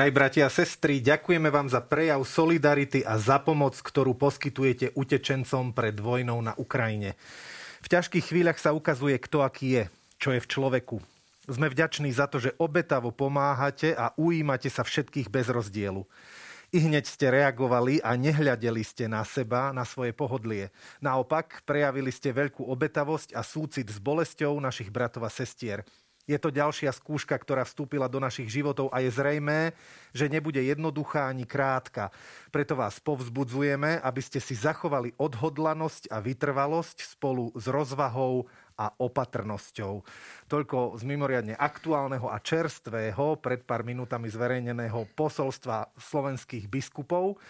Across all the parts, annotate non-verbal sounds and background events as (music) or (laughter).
Drahí bratia a sestry, ďakujeme vám za prejav solidarity a za pomoc, ktorú poskytujete utečencom pred vojnou na Ukrajine. V ťažkých chvíľach sa ukazuje, kto aký je, čo je v človeku. Sme vďační za to, že obetavo pomáhate a ujímate sa všetkých bez rozdielu. I hneď ste reagovali a nehľadeli ste na seba, na svoje pohodlie. Naopak, prejavili ste veľkú obetavosť a súcit s bolesťou našich bratov a sestier. Je to ďalšia skúška, ktorá vstúpila do našich životov a je zrejmé, že nebude jednoduchá ani krátka. Preto vás povzbudzujeme, aby ste si zachovali odhodlanosť a vytrvalosť spolu s rozvahou a opatrnosťou. Toľko z mimoriadne aktuálneho a čerstvého, pred pár minútami zverejneného posolstva slovenských biskupov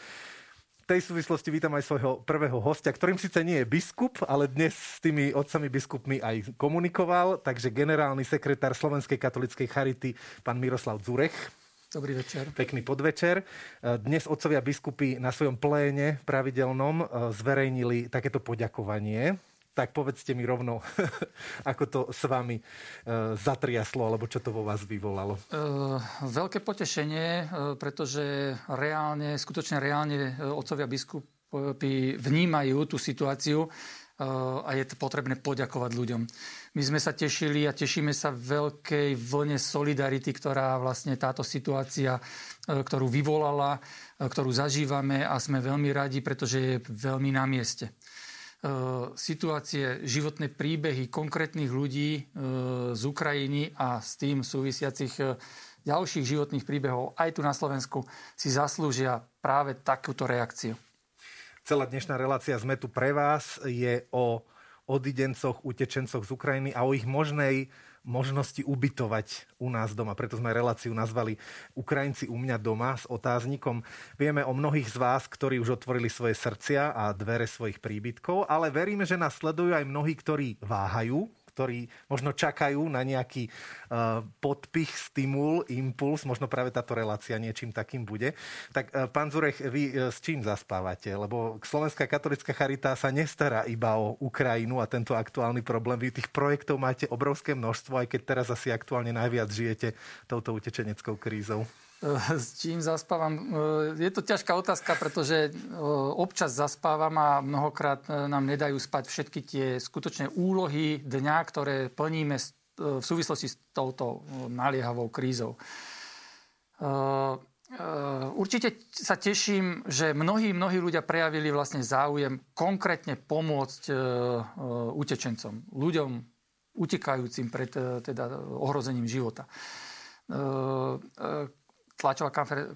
tej súvislosti vítam aj svojho prvého hostia, ktorým síce nie je biskup, ale dnes s tými otcami biskupmi aj komunikoval, takže generálny sekretár Slovenskej katolíckej charity, pán Miroslav Zurech. Dobrý večer. Pekný podvečer. Dnes otcovia biskupy na svojom pléne pravidelnom eh, zverejnili takéto poďakovanie tak povedzte mi rovno, (laughs) ako to s vami e, zatriaslo, alebo čo to vo vás vyvolalo. E, veľké potešenie, e, pretože reálne, skutočne reálne e, otcovia biskupy vnímajú tú situáciu e, a je to potrebné poďakovať ľuďom. My sme sa tešili a tešíme sa veľkej vlne solidarity, ktorá vlastne táto situácia, e, ktorú vyvolala, ktorú zažívame a sme veľmi radi, pretože je veľmi na mieste. E, situácie, životné príbehy konkrétnych ľudí e, z Ukrajiny a s tým súvisiacich e, ďalších životných príbehov aj tu na Slovensku si zaslúžia práve takúto reakciu. Celá dnešná relácia sme tu pre vás je o odidencoch, utečencoch z Ukrajiny a o ich možnej možnosti ubytovať u nás doma. Preto sme reláciu nazvali Ukrajinci u mňa doma s otáznikom. Vieme o mnohých z vás, ktorí už otvorili svoje srdcia a dvere svojich príbytkov, ale veríme, že nás sledujú aj mnohí, ktorí váhajú, ktorí možno čakajú na nejaký uh, podpich, stimul, impuls, možno práve táto relácia niečím takým bude. Tak uh, pán Zurech, vy uh, s čím zaspávate? Lebo Slovenská katolická charita sa nestará iba o Ukrajinu a tento aktuálny problém. Vy tých projektov máte obrovské množstvo, aj keď teraz asi aktuálne najviac žijete touto utečeneckou krízou. S čím zaspávam? Je to ťažká otázka, pretože občas zaspávam a mnohokrát e, nám nedajú spať všetky tie skutočné úlohy dňa, ktoré plníme v súvislosti s touto naliehavou krízou. Určite sa teším, že mnohí, mnohí ľudia prejavili vlastne záujem konkrétne pomôcť e, utečencom, ľuďom utekajúcim pred e, teda, ohrozením života tlačová konfer-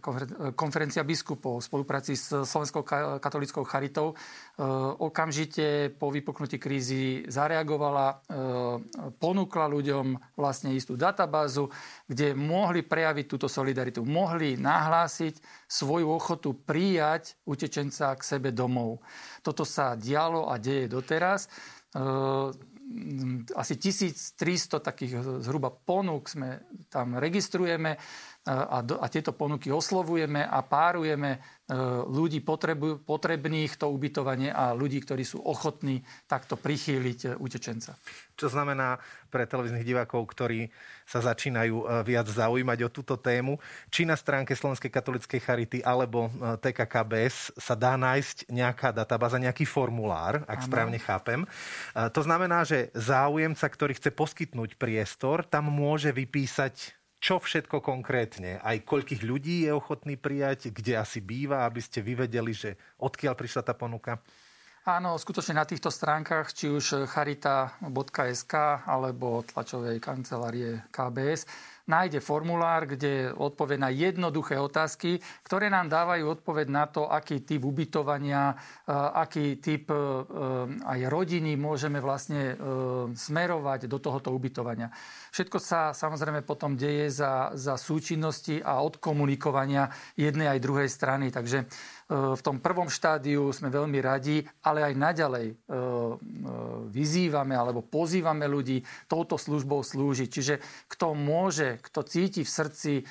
konferencia biskupov v spolupráci s Slovenskou katolickou charitou. E, okamžite po vypuknutí krízy zareagovala, e, ponúkla ľuďom vlastne istú databázu, kde mohli prejaviť túto solidaritu, mohli nahlásiť svoju ochotu prijať utečenca k sebe domov. Toto sa dialo a deje doteraz. E, asi 1300 takých zhruba ponúk sme tam registrujeme a, do, a tieto ponuky oslovujeme a párujeme e, ľudí potrebu, potrebných to ubytovanie a ľudí, ktorí sú ochotní takto prichýliť e, utečenca. Čo znamená pre televíznych divákov, ktorí sa začínajú e, viac zaujímať o túto tému, či na stránke Slovenskej katolíckej charity alebo TKKBS sa dá nájsť nejaká databáza, nejaký formulár, ak ano. správne chápem. To znamená, že záujemca, ktorý chce poskytnúť priestor, tam môže vypísať čo všetko konkrétne? Aj koľkých ľudí je ochotný prijať? Kde asi býva, aby ste vyvedeli, že odkiaľ prišla tá ponuka? Áno, skutočne na týchto stránkach, či už charita.sk alebo tlačovej kancelárie KBS, nájde formulár, kde odpovie na jednoduché otázky, ktoré nám dávajú odpoveď na to, aký typ ubytovania, e, aký typ e, aj rodiny môžeme vlastne e, smerovať do tohoto ubytovania. Všetko sa samozrejme potom deje za, za súčinnosti a odkomunikovania jednej aj druhej strany. Takže v tom prvom štádiu sme veľmi radi, ale aj naďalej e, e, vyzývame alebo pozývame ľudí touto službou slúžiť. Čiže kto môže, kto cíti v srdci e,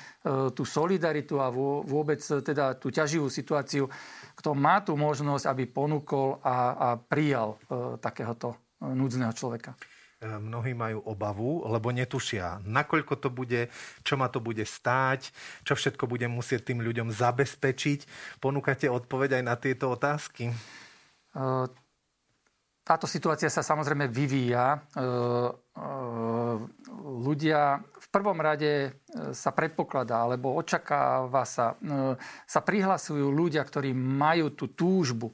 tú solidaritu a vôbec teda tú ťaživú situáciu, kto má tú možnosť, aby ponúkol a, a prijal takéhoto núdzneho človeka. Mnohí majú obavu, lebo netušia, nakoľko to bude, čo ma to bude stáť, čo všetko budem musieť tým ľuďom zabezpečiť. Ponúkate odpoveď aj na tieto otázky? Táto situácia sa samozrejme vyvíja. Ľudia v prvom rade sa predpokladá, alebo očakáva sa, sa prihlasujú ľudia, ktorí majú tú túžbu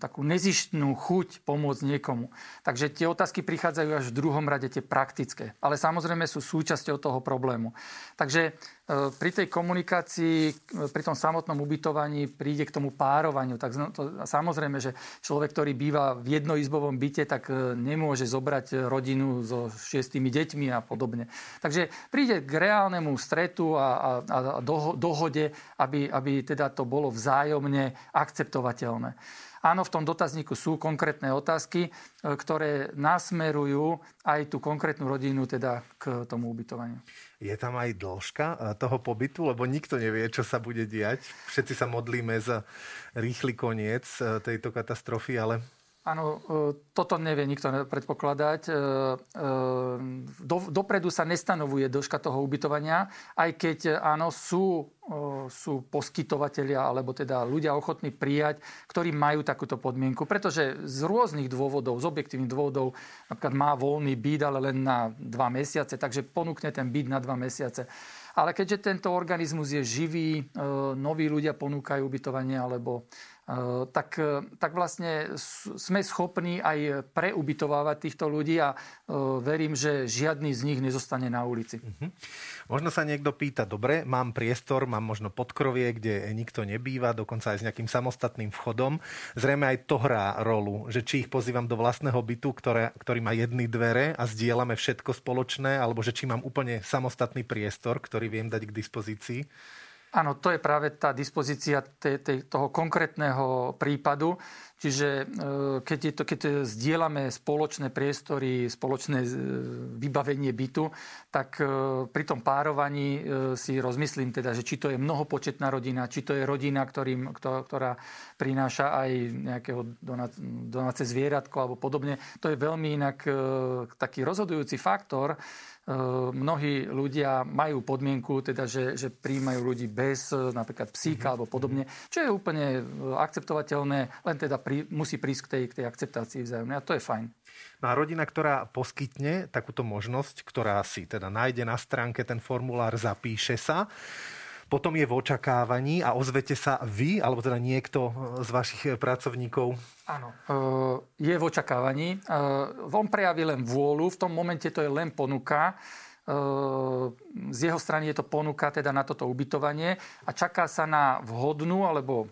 takú nezištnú chuť pomôcť niekomu. Takže tie otázky prichádzajú až v druhom rade, tie praktické. Ale samozrejme sú súčasťou toho problému. Takže eh, pri tej komunikácii, eh, pri tom samotnom ubytovaní príde k tomu párovaniu. Tak to, samozrejme, že človek, ktorý býva v jednoizbovom byte, tak nemôže zobrať rodinu so šiestými deťmi a podobne. Takže príde k reálnemu stretu a, a, a dohode, aby, aby teda to bolo vzájomne akceptovateľné. Áno, v tom dotazníku sú konkrétne otázky, e, ktoré nasmerujú aj tú konkrétnu rodinu teda k tomu ubytovaniu. Je tam aj dĺžka e, toho pobytu, lebo nikto nevie, čo sa bude diať. Všetci sa modlíme za rýchly koniec e, tejto katastrofy, ale Áno, toto nevie nikto predpokladať. Do, dopredu sa nestanovuje dĺžka toho ubytovania, aj keď áno, sú sú poskytovateľia alebo teda ľudia ochotní prijať, ktorí majú takúto podmienku. Pretože z rôznych dôvodov, z objektívnych dôvodov, napríklad má voľný byt, ale len na dva mesiace, takže ponúkne ten byt na dva mesiace. Ale keďže tento organizmus je živý, noví ľudia ponúkajú ubytovanie alebo tak, eh, tak vlastne sme schopní aj preubytovávať týchto ľudí a eh, verím, že žiadny z nich nezostane na ulici. Uh-huh. Možno sa niekto pýta, dobre, mám priestor, mám možno podkrovie, kde nikto nebýva, dokonca aj s nejakým samostatným vchodom. Zrejme aj to hrá rolu, že či ich pozývam do vlastného bytu, ktoré, ktorý má jedny dvere a zdieľame všetko spoločné, alebo že či mám úplne samostatný priestor, ktorý viem dať k dispozícii. Áno, to je práve tá dispozícia te, te, toho konkrétneho prípadu. Čiže e, keď, je to, keď zdieľame spoločné priestory, spoločné e, vybavenie bytu, tak e, pri tom párovaní si rozmyslím teda, že či to je mnohopočetná rodina, či to je rodina, ktorým, ktorá prináša aj nejakého donáce zvieratko alebo podobne. To je veľmi inak taký rozhodujúci faktor, mnohí ľudia majú podmienku, teda, že, že príjmajú ľudí bez eh, napríklad psíka mm-hmm. alebo podobne, čo je úplne eh, akceptovateľné, len teda prí, musí prísť k tej, k tej akceptácii vzájomnej a to je fajn. No a rodina, ktorá poskytne takúto možnosť, ktorá si teda nájde na stránke ten formulár, zapíše sa, potom je v očakávaní a ozvete sa vy, alebo teda niekto z vašich pracovníkov? Áno, je v očakávaní. On prejaví len vôľu, v tom momente to je len ponuka. Z jeho strany je to ponuka teda na toto ubytovanie a čaká sa na vhodnú alebo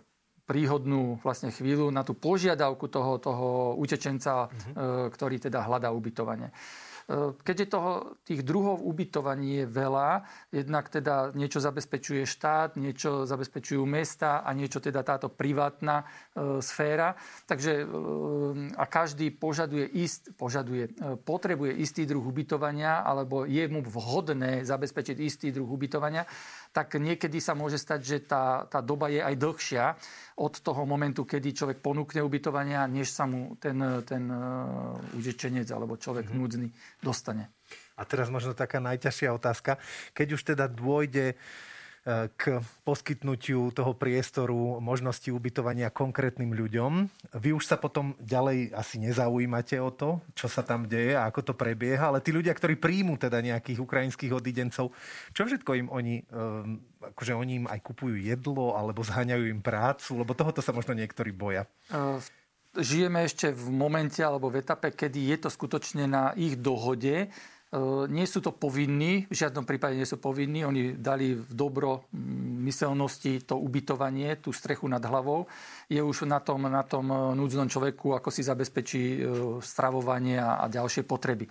príhodnú vlastne chvíľu na tú požiadavku toho, toho utečenca, uh-huh. ktorý teda hľadá ubytovanie. E, keďže toho, tých druhov ubytovaní je veľa, jednak teda niečo zabezpečuje štát, niečo zabezpečujú mesta a niečo teda táto privátna e, sféra. Takže e, a každý požaduje, ist, požaduje, e, potrebuje istý druh ubytovania alebo je mu vhodné zabezpečiť istý druh ubytovania, tak niekedy sa môže stať, že tá, tá doba je aj dlhšia od toho momentu, kedy človek ponúkne ubytovania, než sa mu ten, ten uh, utečenec alebo človek mm-hmm. núdzny dostane. A teraz možno taká najťažšia otázka. Keď už teda dôjde k poskytnutiu toho priestoru, možnosti ubytovania konkrétnym ľuďom. Vy už sa potom ďalej asi nezaujímate o to, čo sa tam deje a ako to prebieha, ale tí ľudia, ktorí príjmú teda nejakých ukrajinských odidencov, čo všetko im oni, ehm, akože oni im aj kupujú jedlo alebo zháňajú im prácu, lebo tohoto sa možno niektorí boja. Žijeme ešte v momente alebo v etape, kedy je to skutočne na ich dohode nie sú to povinní, v žiadnom prípade nie sú povinní. Oni dali v dobro myselnosti to ubytovanie, tú strechu nad hlavou. Je už na tom, na tom núdznom človeku, ako si zabezpečí e, stravovanie a ďalšie potreby. E,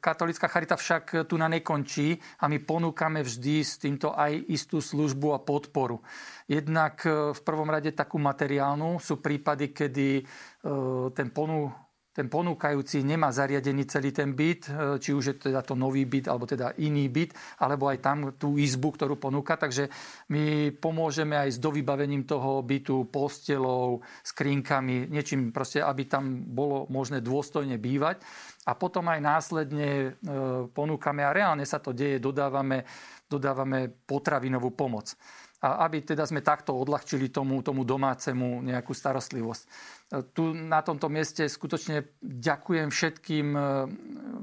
katolická charita však tu na nekončí a my ponúkame vždy s týmto aj istú službu a podporu. Jednak v prvom rade takú materiálnu. Sú prípady, kedy ten ponu ten ponúkajúci nemá zariadený celý ten byt, e, či už je teda to nový byt, alebo teda iný byt, alebo aj tam tú izbu, ktorú ponúka. Takže my pomôžeme aj s dovybavením toho bytu, postelou, skrinkami, niečím proste, aby tam bolo možné dôstojne bývať. A potom aj následne e, ponúkame, a reálne sa to deje, dodávame, dodávame potravinovú pomoc a aby teda sme takto odľahčili tomu, tomu domácemu nejakú starostlivosť. Tu na tomto mieste skutočne ďakujem všetkým, e,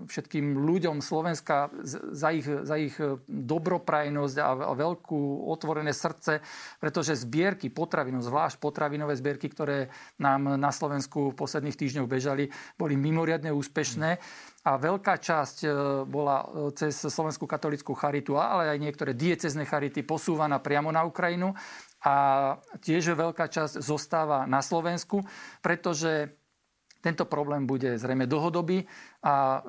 všetkým ľuďom Slovenska za ich, za ich dobroprajnosť a veľkú otvorené srdce, pretože zbierky potravinov, zvlášť potravinové zbierky, ktoré nám na Slovensku v posledných týždňoch bežali, boli mimoriadne úspešné. A veľká časť e, bola e, cez Slovenskú katolickú charitu, ale aj niektoré diecezne charity posúvaná priamo na Ukrajinu a tiež veľká časť zostáva na Slovensku, pretože tento problém bude zrejme dlhodobý a e,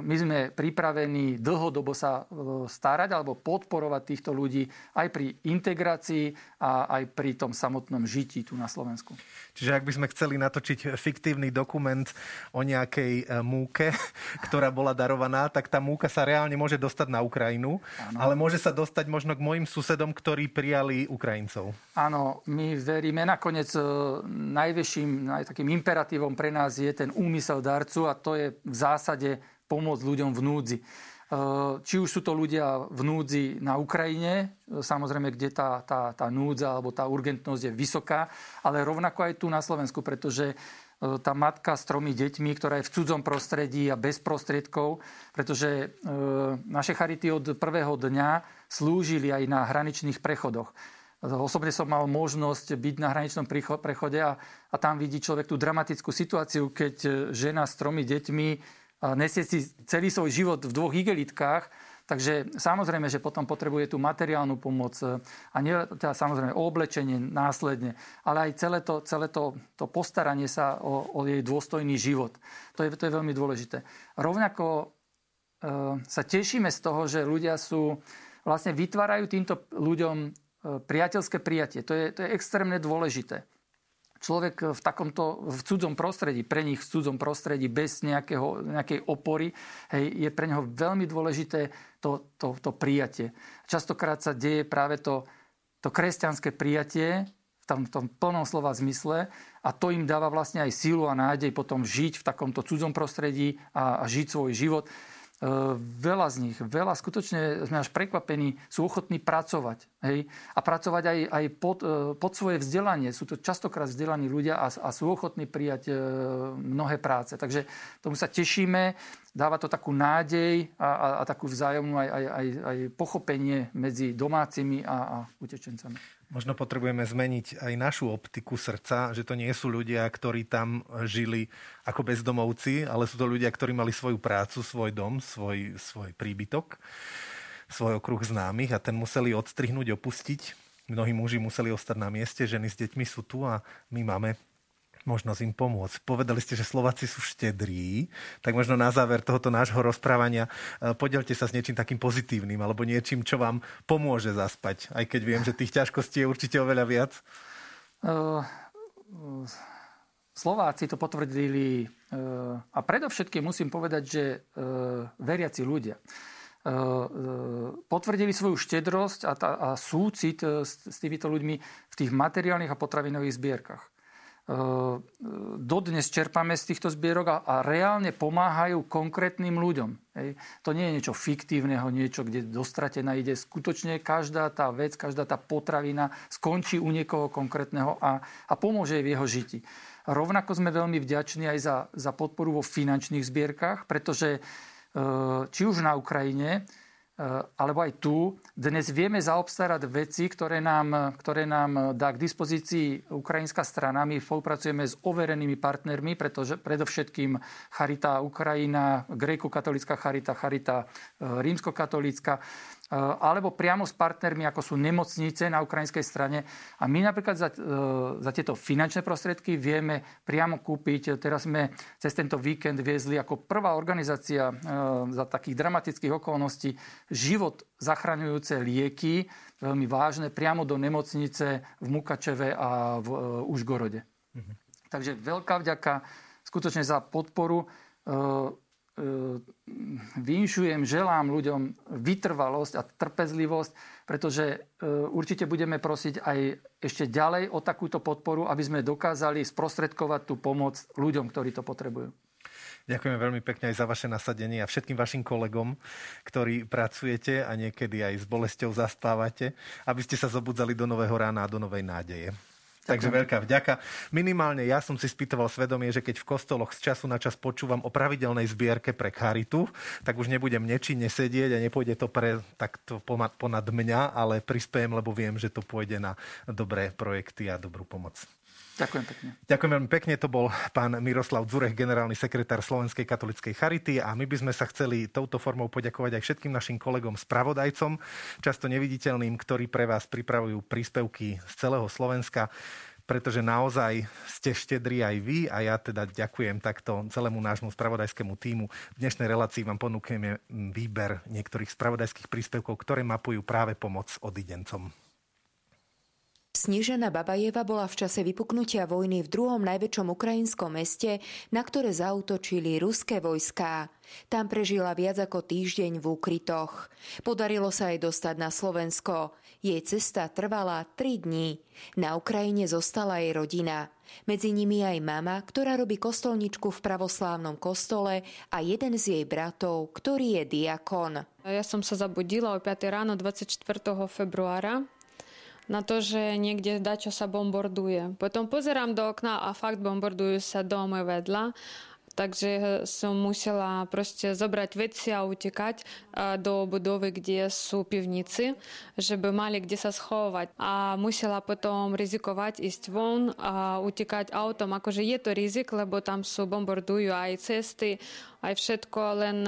my sme pripravení dlhodobo sa e, starať alebo podporovať týchto ľudí aj pri integrácii a aj pri tom samotnom žití tu na Slovensku. Čiže ak by sme chceli natočiť fiktívny dokument o nejakej e, múke, (laughs) ktorá bola darovaná, tak tá múka sa reálne môže dostať na Ukrajinu, ano. ale môže sa dostať možno k mojim susedom, ktorí prijali Ukrajincov. Áno, my veríme. Nakoniec najväčším, naj, takým imperatívom pre nás je ten úmysel darcu a to je v zásade pomôcť ľuďom v núdzi. E, či už sú to ľudia v núdzi na Ukrajine, e, samozrejme, kde tá, tá, tá núdza alebo tá urgentnosť je vysoká, ale rovnako aj tu na Slovensku, pretože e, tá matka s tromi deťmi, ktorá je v cudzom prostredí a bez prostriedkov, pretože naše charity od prvého dňa slúžili aj na hraničných prechodoch. Osobne som mal možnosť byť na hraničnom prechode a, a tam vidí človek tú dramatickú situáciu, keď žena s tromi deťmi nesie si celý svoj život v dvoch igelitkách, Takže samozrejme, že potom potrebuje tú materiálnu pomoc e, a nie, teda samozrejme oblečenie následne, ale aj celé to, celé to, to postaranie sa o, o jej dôstojný život. To je, to je veľmi dôležité. Rovnako e, sa tešíme z toho, že ľudia sú, vlastne vytvárajú týmto ľuďom priateľské prijatie. To je, to je extrémne dôležité. Človek v takomto v cudzom prostredí, pre nich v cudzom prostredí, bez nejakého, nejakej opory, hej, je pre neho veľmi dôležité to, to, to prijatie. Častokrát sa deje práve to, to kresťanské prijatie v tom, tom plnom slova zmysle a to im dáva vlastne aj sílu a nádej potom žiť v takomto cudzom prostredí a, a žiť svoj život. E, veľa z nich, veľa, skutočne sme až prekvapení, sú ochotní pracovať. Hej? A pracovať aj, aj pod, e, pod svoje vzdelanie. Sú to častokrát vzdelaní ľudia a, a sú ochotní prijať e, mnohé práce. Takže tomu sa tešíme. Dáva to takú nádej a, a, a takú vzájomnú aj, aj, aj, aj pochopenie medzi domácimi a, a utečencami. Možno potrebujeme zmeniť aj našu optiku srdca, že to nie sú ľudia, ktorí tam žili ako bezdomovci, ale sú to ľudia, ktorí mali svoju prácu, svoj dom, svoj, svoj príbytok, svoj okruh známych a ten museli odstrihnúť, opustiť. Mnohí muži museli ostať na mieste, ženy s deťmi sú tu a my máme možnosť im pomôcť. Povedali ste, že Slováci sú štedrí, tak možno na záver tohoto nášho rozprávania e, podelte sa s niečím takým pozitívnym alebo niečím, čo vám pomôže zaspať, aj keď viem, že tých ťažkostí je určite oveľa viac. Uh, uh, Slováci to potvrdili a predovšetkým musím povedať, že veriaci ľudia potvrdili svoju štedrosť a, tá, a súcit s, s týmito ľuďmi v tých materiálnych a potravinových zbierkach. Ehm, dodnes čerpame z týchto zbierok a, a reálne pomáhajú konkrétnym ľuďom. Hej. To nie je niečo fiktívneho, niečo, kde dostratená ide. Skutočne každá tá vec, každá tá potravina skončí u niekoho konkrétneho a, a pomôže jej v jeho žiti. Rovnako sme veľmi vďační aj za, za podporu vo finančných zbierkach, pretože ehm, či už na Ukrajine, Eh, alebo aj tu, dnes vieme zaobstarať veci, ktoré nám, ktoré nám dá k dispozícii ukrajinská strana. My spolupracujeme s overenými partnermi, pretože predovšetkým Charita Ukrajina, gréko-katolická Charita, Charita eh, rímsko-katolická. Eh, alebo priamo s partnermi, ako sú nemocnice na ukrajinskej strane. A my napríklad za, eh, za tieto finančné prostriedky vieme priamo kúpiť. Teraz sme cez tento víkend viezli ako prvá organizácia eh, za takých dramatických okolností život zachraňujúce lieky, veľmi vážne, priamo do nemocnice v Mukačeve a v Užgorode. Mhm. Takže veľká vďaka skutočne za podporu. Vynšujem, želám ľuďom vytrvalosť a trpezlivosť, pretože určite budeme prosiť aj ešte ďalej o takúto podporu, aby sme dokázali sprostredkovať tú pomoc ľuďom, ktorí to potrebujú. Ďakujeme veľmi pekne aj za vaše nasadenie a všetkým vašim kolegom, ktorí pracujete a niekedy aj s bolesťou zaspávate, aby ste sa zobudzali do nového rána a do novej nádeje. Takže veľká vďaka. Minimálne ja som si spýtoval svedomie, že keď v kostoloch z času na čas počúvam o pravidelnej zbierke pre charitu, tak už nebudem nečinne sedieť a nepôjde to pre takto ponad mňa, ale prispiem, lebo viem, že to pôjde na dobré projekty a dobrú pomoc. Ďakujem pekne. Ďakujem veľmi pekne. To bol pán Miroslav Dzurech, generálny sekretár Slovenskej katolickej charity a my by sme sa chceli touto formou poďakovať aj všetkým našim kolegom spravodajcom, často neviditeľným, ktorí pre vás pripravujú príspevky z celého Slovenska pretože naozaj ste štedri aj vy a ja teda ďakujem takto celému nášmu spravodajskému týmu. V dnešnej relácii vám ponúkneme výber niektorých spravodajských príspevkov, ktoré mapujú práve pomoc odidencom. Snežana Babajeva bola v čase vypuknutia vojny v druhom najväčšom ukrajinskom meste, na ktoré zautočili ruské vojská. Tam prežila viac ako týždeň v úkrytoch. Podarilo sa jej dostať na Slovensko. Jej cesta trvala 3 dní. Na Ukrajine zostala jej rodina. Medzi nimi aj mama, ktorá robí kostolničku v pravoslávnom kostole a jeden z jej bratov, ktorý je diakon. Ja som sa zabudila o 5 ráno 24. februára to, že niekde dačo sa bombarduje. Potom pozerám do okna a fakt bombardujú sa domy vedľa. Takže som musela proste zobrať veci a utekať do budovy, kde sú pivnici, żeby mali kde sa schovať. A musela potom rizikovať, ísť von a utekať autom. Akože je to rizik, lebo tam sú, bombardujú aj cesty, aj všetko, len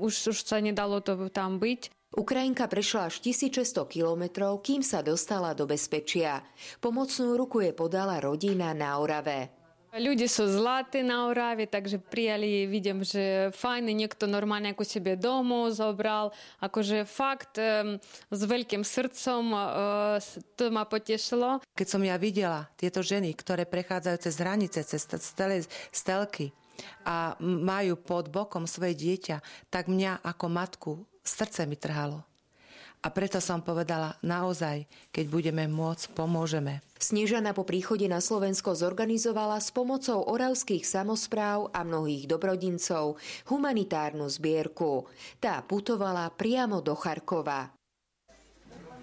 už, už sa nedalo to tam byť. Ukrajinka prešla až 1600 kilometrov, kým sa dostala do bezpečia. Pomocnú ruku je podala rodina na Orave. Люди sú zlatí na Oravě, takže prijali, vidím, že fajn, niekto normálne ako sebe domov zobral. Akože fakt um, s veľkým srdcom uh, to ma potešilo. Keď som ja videla tieto ženy, ktoré prechádzajú cez hranice, cez stelky a majú pod bokom svoje dieťa, tak mňa ako matku srdce mi trhalo. A preto som povedala, naozaj, keď budeme môcť, pomôžeme. Snežana po príchode na Slovensko zorganizovala s pomocou oravských samozpráv a mnohých dobrodincov humanitárnu zbierku. Tá putovala priamo do Charkova.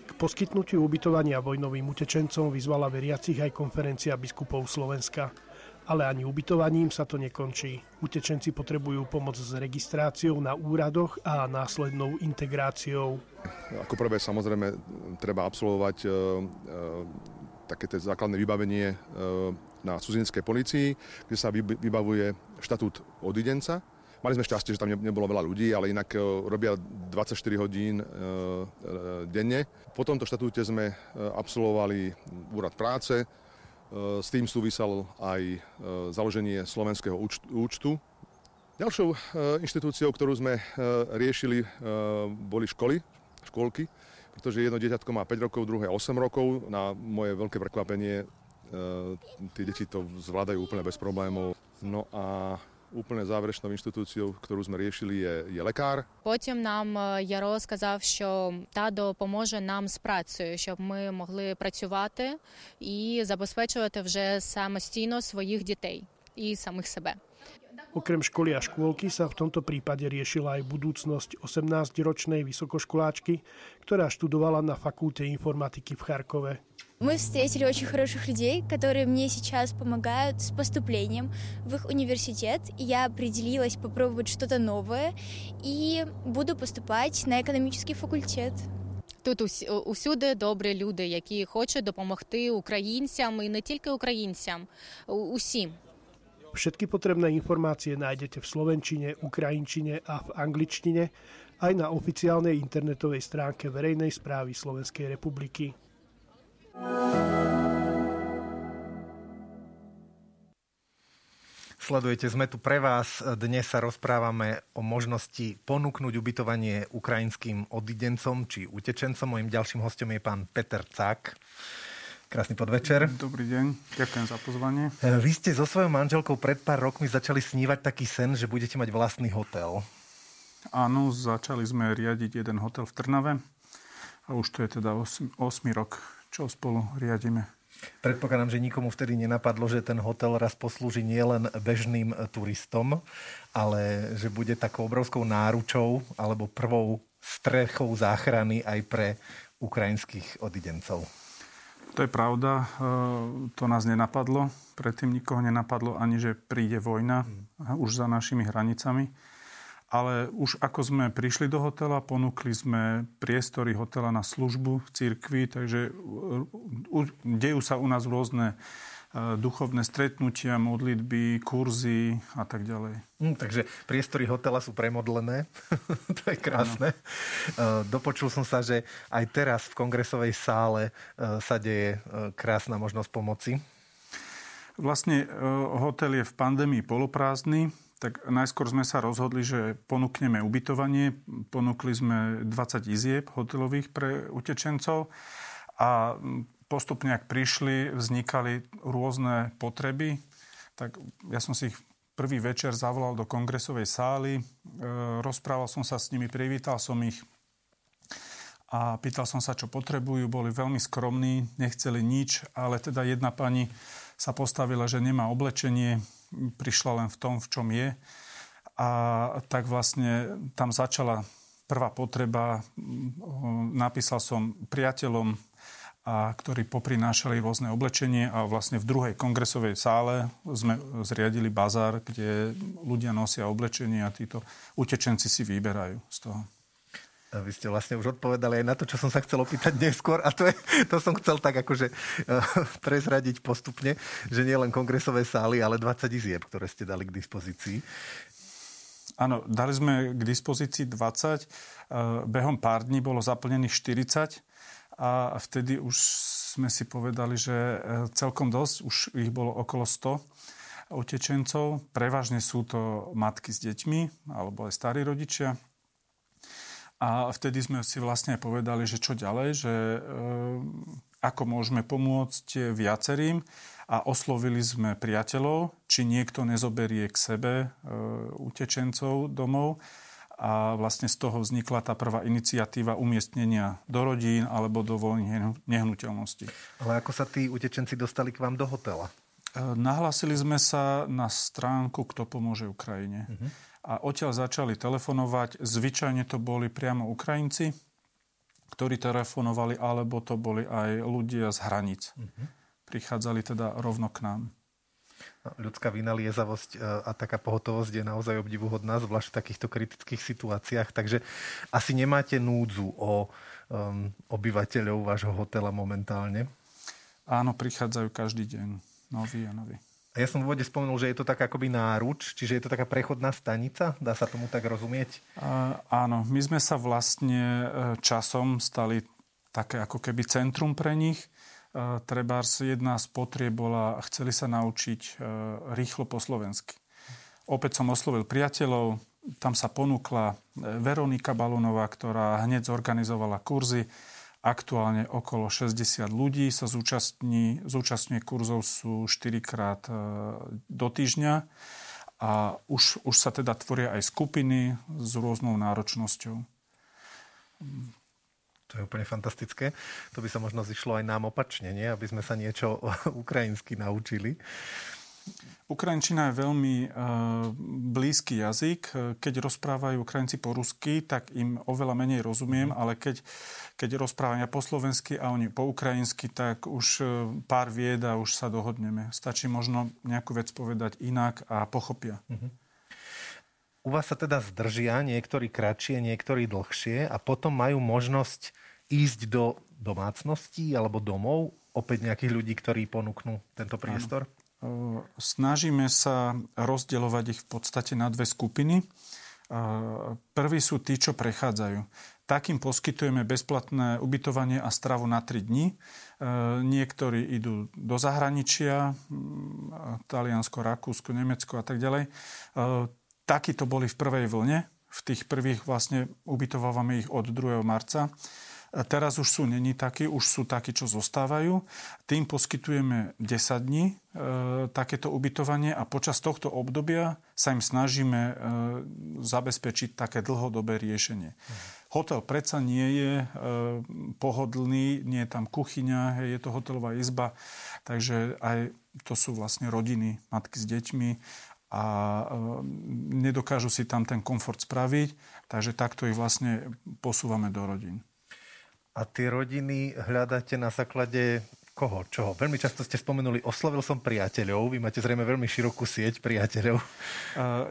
K poskytnutiu ubytovania vojnovým utečencom vyzvala veriacich aj konferencia biskupov Slovenska. Ale ani ubytovaním sa to nekončí. Utečenci potrebujú pomoc s registráciou na úradoch a následnou integráciou. Ako prvé samozrejme treba absolvovať e, e, také základné vybavenie e, na cudzineckej policii, kde sa vybavuje štatút odidenca. Mali sme šťastie, že tam nebolo veľa ľudí, ale inak robia 24 hodín denne. Po tomto štatúte sme absolvovali úrad práce, s tým súvisalo aj e, založenie slovenského účtu. Ďalšou e, inštitúciou, ktorú sme e, riešili, boli školy, školky, pretože jedno dieťatko má 5 rokov, druhé 8 rokov. Na moje veľké prekvapenie tie deti to zvládajú úplne bez problémov. No a Úplne záverečnou інституцією, ktorú sme riešili, je, je lekár. Потім нам Яро сказав, що тадо допоможе нам з працею, щоб ми могли працювати і забезпечувати вже самостійно своїх дітей і самих себе. Okrem školy a škôlky sa v tomto prípade riešila aj budúcnosť 18-ročnej vysokoškoláčky, ktorá študovala na fakulte informatiky v Charkove. Мы встретили очень хороших людей, которые мне сейчас помогают с поступлением в их университет. Я определилась попробовать что-то новое и буду поступать на экономический факультет. Тут усюди добрі люди, які хочуть допомогти українцям і не тільки українцям, усім. Všetky potrebné informácie nájdete v slovenčine, ukrajinčine a v angličtine aj na oficiálnej internetovej stránke Verejnej správy Slovenskej republiky. Sledujete, sme tu pre vás. Dnes sa rozprávame o možnosti ponúknuť ubytovanie ukrajinským odidencom či utečencom. Mojím ďalším hostom je pán Peter Cák. Krásny podvečer. Dobrý deň, ďakujem za pozvanie. Vy ste so svojou manželkou pred pár rokmi začali snívať taký sen, že budete mať vlastný hotel. Áno, začali sme riadiť jeden hotel v Trnave a už to je teda 8, 8 rok, čo spolu riadíme. Predpokladám, že nikomu vtedy nenapadlo, že ten hotel raz poslúži nielen bežným turistom, ale že bude takou obrovskou náručou alebo prvou strechou záchrany aj pre ukrajinských odidencov. To je pravda, e, to nás nenapadlo. Predtým nikoho nenapadlo ani, že príde vojna mm. už za našimi hranicami. Ale už ako sme prišli do hotela, ponúkli sme priestory hotela na službu v cirkvi, takže dejú sa u nás rôzne e, duchovné stretnutia, modlitby, kurzy a tak ďalej. Mm, takže priestory hotela sú premodlené. (laughs) to je krásne. No. Dopočul som sa, že aj teraz v kongresovej sále e, sa deje krásna možnosť pomoci. Vlastne hotel je v pandémii poloprázdny, tak najskôr sme sa rozhodli, že ponúkneme ubytovanie. Ponúkli sme 20 izieb hotelových pre utečencov a postupne, ak prišli, vznikali rôzne potreby. Tak ja som si ich prvý večer zavolal do kongresovej sály, e, rozprával som sa s nimi, privítal som ich a pýtal som sa, čo potrebujú. Boli veľmi skromní, nechceli nič, ale teda jedna pani sa postavila, že nemá oblečenie, prišla len v tom, v čom je. A tak vlastne tam začala prvá potreba. Napísal som priateľom, a ktorí poprinášali rôzne oblečenie a vlastne v druhej kongresovej sále sme zriadili bazár, kde ľudia nosia oblečenie a títo utečenci si vyberajú z toho. Vy ste vlastne už odpovedali aj na to, čo som sa chcel opýtať neskôr a to, je, to som chcel tak akože uh, (laughs) prezradiť postupne, že nie len kongresové sály, ale 20 izieb, ktoré ste dali k dispozícii. Áno, dali sme k dispozícii 20. Uh, behom pár dní bolo zaplnených 40 a vtedy už sme si povedali, že uh, celkom dosť, už ich bolo okolo 100 utečencov. Prevažne sú to matky s deťmi alebo aj starí rodičia a vtedy sme si vlastne povedali, že čo ďalej, že e, ako môžeme pomôcť viacerým a oslovili sme priateľov, či niekto nezoberie k sebe e, utečencov domov a vlastne z toho vznikla tá prvá iniciatíva umiestnenia do rodín alebo do voľných nehnuteľností. Ale ako sa tí utečenci dostali k vám do hotela? E, nahlásili sme sa na stránku Kto pomôže Ukrajine. Uh-huh a odtiaľ začali telefonovať. Zvyčajne to boli priamo Ukrajinci, ktorí telefonovali, alebo to boli aj ľudia z hraníc. Uh-huh. Prichádzali teda rovno k nám. No, ľudská vynaliezavosť e, a taká pohotovosť je naozaj obdivuhodná, zvlášť v takýchto kritických situáciách. Takže asi nemáte núdzu o um, obyvateľov vášho hotela momentálne? Áno, prichádzajú každý deň. Noví a noví. Ja som v úvode spomenul, že je to taká akoby náruč, čiže je to taká prechodná stanica, dá sa tomu tak rozumieť? Uh, áno, my sme sa vlastne e, časom stali také ako keby centrum pre nich. Uh, trebárs jedna z potrieb bola, chceli sa naučiť uh, rýchlo po slovensky. Opäť som oslovil priateľov, tam sa ponúkla Veronika Balónová, ktorá hneď zorganizovala kurzy Aktuálne okolo 60 ľudí sa zúčastní, zúčastňuje kurzov sú 4 krát e, do týždňa a už, už sa teda tvoria aj skupiny s rôznou náročnosťou. To je úplne fantastické. To by sa možno zišlo aj nám opačne, nie? aby sme sa niečo (laughs) ukrajinsky naučili. Ukrajinčina je veľmi uh, blízky jazyk. Keď rozprávajú Ukrajinci po rusky, tak im oveľa menej rozumiem, mhm. ale keď, keď rozprávajú po slovensky a oni po ukrajinsky, tak už uh, pár vied a už sa dohodneme. Stačí možno nejakú vec povedať inak a pochopia. Uh-huh. U vás sa teda zdržia, niektorí kratšie, niektorí dlhšie a potom majú možnosť ísť do domácností alebo domov opäť nejakých ľudí, ktorí ponúknú tento priestor? Áno. Snažíme sa rozdeľovať ich v podstate na dve skupiny. Prví sú tí, čo prechádzajú. Takým poskytujeme bezplatné ubytovanie a stravu na 3 dní. Niektorí idú do zahraničia, Taliansko, Rakúsko, Nemecko a tak ďalej. Takí to boli v prvej vlne. V tých prvých vlastne ubytovávame ich od 2. marca Teraz už sú není takí, už sú takí, čo zostávajú. Tým poskytujeme 10 dní e, takéto ubytovanie a počas tohto obdobia sa im snažíme e, zabezpečiť také dlhodobé riešenie. Hotel predsa nie je e, pohodlný, nie je tam kuchyňa, je to hotelová izba, takže aj to sú vlastne rodiny, matky s deťmi a e, nedokážu si tam ten komfort spraviť, takže takto ich vlastne posúvame do rodín. A tie rodiny hľadáte na základe koho, čoho? Veľmi často ste spomenuli, oslovil som priateľov. Vy máte zrejme veľmi širokú sieť priateľov.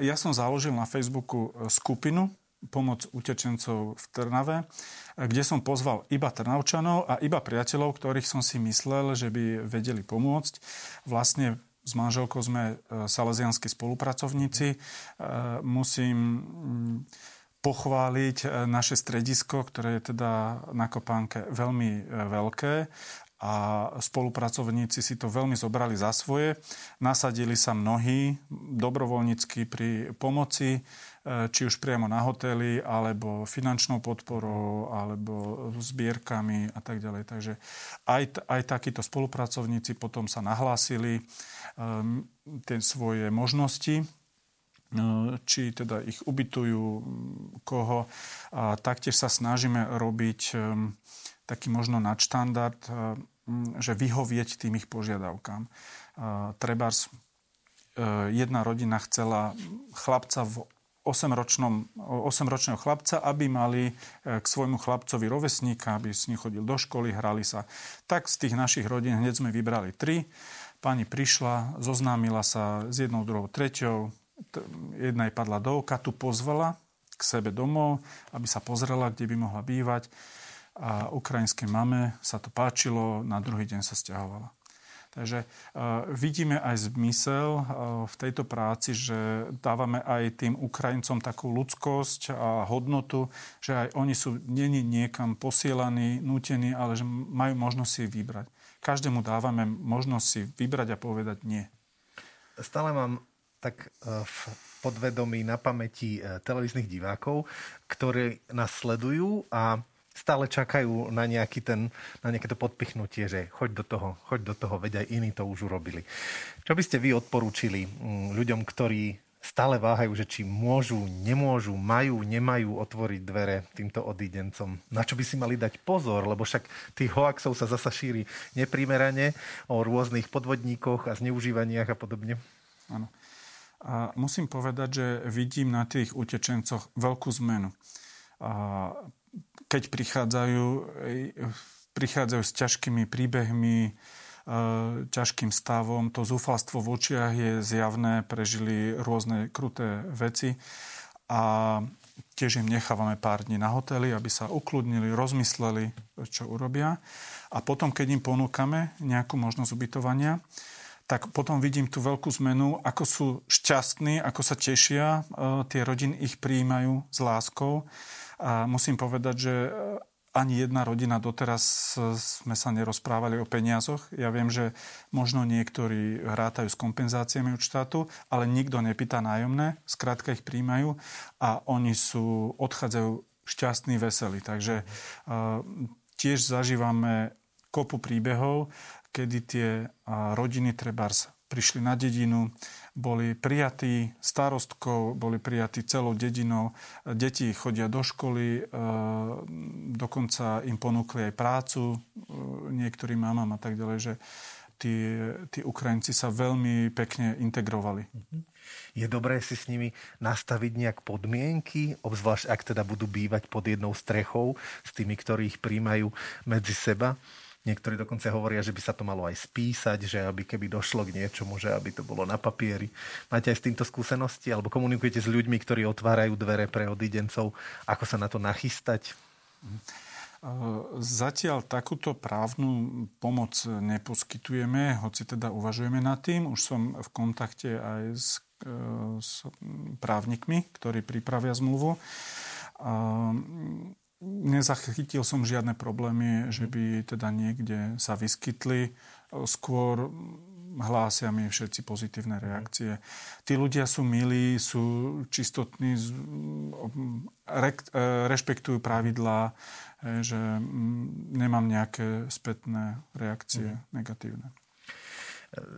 Ja som založil na Facebooku e, skupinu Pomoc utečencov v Trnave, kde som pozval iba Trnavčanov a iba priateľov, ktorých som si myslel, že by vedeli pomôcť. Vlastne s manželkou sme e, salesianskí spolupracovníci. E, musím pochváliť e, naše stredisko, ktoré je teda na Kopánke veľmi e, veľké a spolupracovníci si to veľmi zobrali za svoje. Nasadili sa mnohí dobrovoľnícky pri pomoci, e, či už priamo na hoteli, alebo finančnou podporou, alebo zbierkami a tak ďalej. Takže aj, aj takíto spolupracovníci potom sa nahlásili um, tie svoje možnosti No, či teda ich ubytujú, koho. A taktiež sa snažíme robiť taký možno nadštandard, že vyhovieť tým ich požiadavkám. Trebárs e, jedna rodina chcela chlapca v 8-ročnom, 8-ročného chlapca, aby mali e, k svojmu chlapcovi rovesníka, aby s ním chodil do školy, hrali sa. Tak z tých našich rodín hneď sme vybrali tri. Pani prišla, zoznámila sa s jednou, druhou, treťou, jedna jej padla do oka, tu pozvala k sebe domov, aby sa pozrela, kde by mohla bývať. A ukrajinskej mame sa to páčilo, na druhý deň sa stiahovala. Takže uh, vidíme aj zmysel uh, v tejto práci, že dávame aj tým Ukrajincom takú ľudskosť a hodnotu, že aj oni sú není niekam posielaní, nútení, ale že majú možnosť si vybrať. Každému dávame možnosť si vybrať a povedať nie. Stále mám tak e, v podvedomí na pamäti e, televíznych divákov, ktorí nás sledujú a stále čakajú na, nejaký ten, na nejaké to podpichnutie, že choď do toho, choď do toho, veď aj iní to už urobili. Čo by ste vy odporúčili mm, ľuďom, ktorí stále váhajú, že či môžu, nemôžu, majú, nemajú otvoriť dvere týmto odídencom. Na čo by si mali dať pozor, lebo však tých hoaxov sa zasa šíri neprimerane o rôznych podvodníkoch a zneužívaniach a podobne. Áno. A musím povedať, že vidím na tých utečencoch veľkú zmenu. A keď prichádzajú, prichádzajú s ťažkými príbehmi, e, ťažkým stavom, to zúfalstvo v očiach je zjavné, prežili rôzne kruté veci a tiež im nechávame pár dní na hoteli, aby sa ukludnili, rozmysleli, čo urobia. A potom, keď im ponúkame nejakú možnosť ubytovania, tak potom vidím tú veľkú zmenu, ako sú šťastní, ako sa tešia, e, tie rodiny ich prijímajú s láskou. A musím povedať, že e, ani jedna rodina doteraz e, sme sa nerozprávali o peniazoch. Ja viem, že možno niektorí hrátajú s kompenzáciami od štátu, ale nikto nepýta nájomné, skrátka ich príjmajú a oni sú, odchádzajú šťastní, veselí. Takže uh, tiež zažívame kopu príbehov, kedy tie rodiny trebárs prišli na dedinu, boli prijatí starostkou, boli prijatí celou dedinou, deti chodia do školy, e, dokonca im ponúkli aj prácu e, niektorým mamám a tak ďalej, že tí, tí Ukrajinci sa veľmi pekne integrovali. Mhm. Je dobré si s nimi nastaviť nejak podmienky, obzvlášť ak teda budú bývať pod jednou strechou s tými, ktorí ich príjmajú medzi seba? Niektorí dokonca hovoria, že by sa to malo aj spísať, že aby keby došlo k niečomu, že aby to bolo na papieri. Máte aj s týmto skúsenosti? Alebo komunikujete s ľuďmi, ktorí otvárajú dvere pre odidencov? Ako sa na to nachystať? Zatiaľ takúto právnu pomoc neposkytujeme, hoci teda uvažujeme nad tým. Už som v kontakte aj s, e, s právnikmi, ktorí pripravia zmluvu nezachytil som žiadne problémy, že by teda niekde sa vyskytli. Skôr hlásia mi všetci pozitívne reakcie. Tí ľudia sú milí, sú čistotní, rešpektujú pravidlá, že mm, nemám nejaké spätné reakcie mm. negatívne.